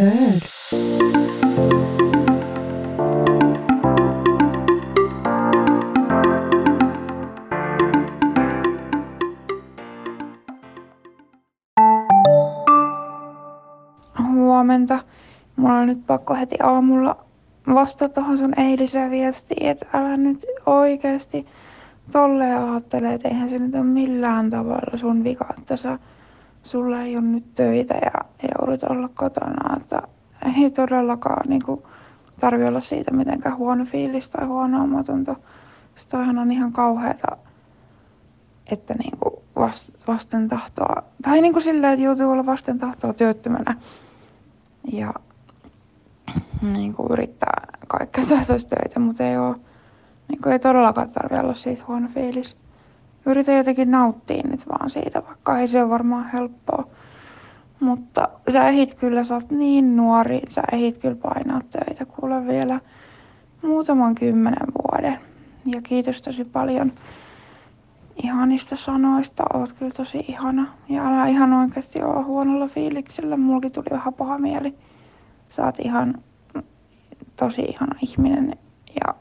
Heard. Huomenta. Mulla on nyt pakko heti aamulla vastata tuohon sun eiliseen viestiin, että älä nyt oikeasti tolleen ajattele, että eihän se nyt ole millään tavalla sun vika, että sä, sulla ei ole nyt töitä ja joudut olla kotona, että ei todellakaan niin kuin, tarvi olla siitä mitenkään huono fiilis tai huono omatunto. Sitähän on ihan kauheata, että niin kuin vasten tahtoa, tai niin kuin silleen, että joutuu olla vasten tahtoa työttömänä ja niin kuin yrittää kaikkea töitä, mutta ei ole niin kuin ei todellakaan tarvitse olla siitä huono fiilis. Yritä jotenkin nauttia nyt vaan siitä, vaikka ei se ole varmaan helppoa. Mutta sä ehit kyllä, sä oot niin nuori, sä ehit kyllä painaa töitä kuule vielä muutaman kymmenen vuoden. Ja kiitos tosi paljon ihanista sanoista, oot kyllä tosi ihana. Ja älä ihan oikeasti ole huonolla fiiliksellä, mullakin tuli vähän paha mieli. Sä oot ihan tosi ihana ihminen ja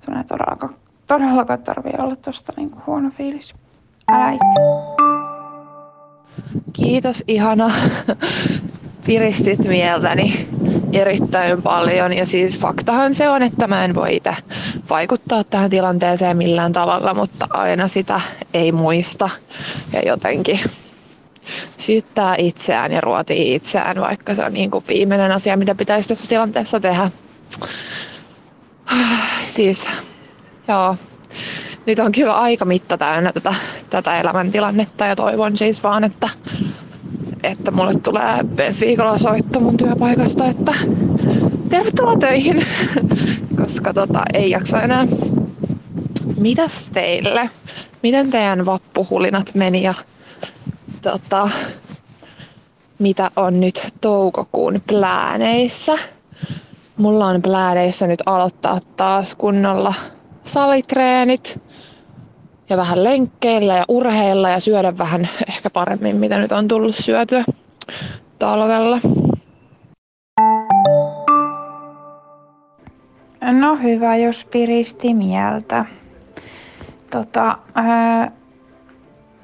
sun ei todellakaan, todellakaan tarvii olla tosta niinku huono fiilis. Älä itke. Kiitos ihana. Piristit mieltäni erittäin paljon ja siis faktahan se on, että mä en voi itse vaikuttaa tähän tilanteeseen millään tavalla, mutta aina sitä ei muista ja jotenkin syyttää itseään ja ruotii itseään, vaikka se on niin kuin viimeinen asia, mitä pitäisi tässä tilanteessa tehdä. Siis, joo. Nyt on kyllä aika mitta täynnä tätä, tätä elämäntilannetta ja toivon siis vaan, että, että mulle tulee ensi viikolla soitto mun työpaikasta, että tervetuloa töihin, koska tota, ei jaksa enää. Mitäs teille? Miten teidän vappuhulinat meni ja tota, mitä on nyt toukokuun plääneissä? Mulla on plääneissä nyt aloittaa taas kunnolla salitreenit ja vähän lenkkeillä ja urheilla ja syödä vähän ehkä paremmin, mitä nyt on tullut syötyä talvella. No hyvä, jos piristi mieltä. Tota, ää,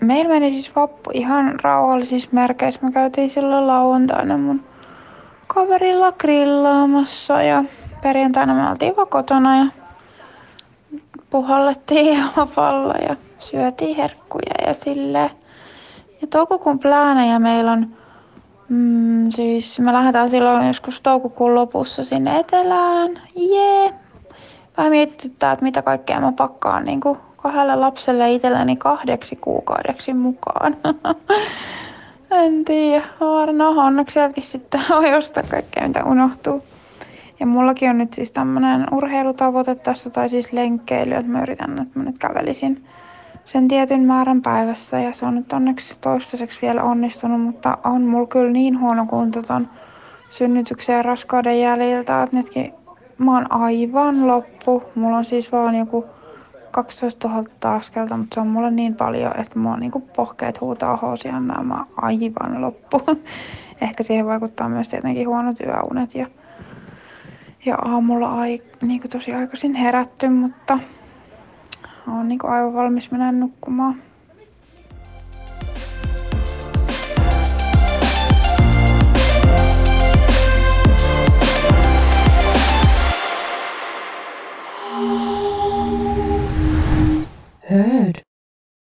meillä meni siis vappu ihan rauhallisissa merkeissä. Me käytiin silloin lauantaina mun kaverilla grillaamassa ja perjantaina me oltiin vaan kotona ja puhallettiin ilmapallo ja syötiin herkkuja ja silleen. Ja toukokuun pläänejä meillä on, mm, siis me lähdetään silloin joskus toukokuun lopussa sinne etelään, jee. Yeah. Vähän mietityttää, että mitä kaikkea mä pakkaan niin kuin kahdelle lapselle itselleni kahdeksi kuukaudeksi mukaan. en tiedä. No onneksi sieltäkin sitten voi kaikkea mitä unohtuu. Ja mullakin on nyt siis tämmönen urheilutavoite tässä, tai siis lenkkeily, että mä yritän, että mä nyt kävelisin sen tietyn määrän päivässä ja se on nyt onneksi toistaiseksi vielä onnistunut, mutta on mulla kyllä niin huono kunto ton synnytyksen ja raskauden jäljiltä, että nytkin mä oon aivan loppu. Mulla on siis vaan joku 12 000 askelta, mutta se on mulle niin paljon, että mua niinku pohkeet huutaa hoosiannaa, mä oon aivan loppu. Ehkä siihen vaikuttaa myös tietenkin huonot yöunet ja, ja aamulla ai, niinku tosi aikaisin herätty, mutta on niinku aivan valmis mennä nukkumaan.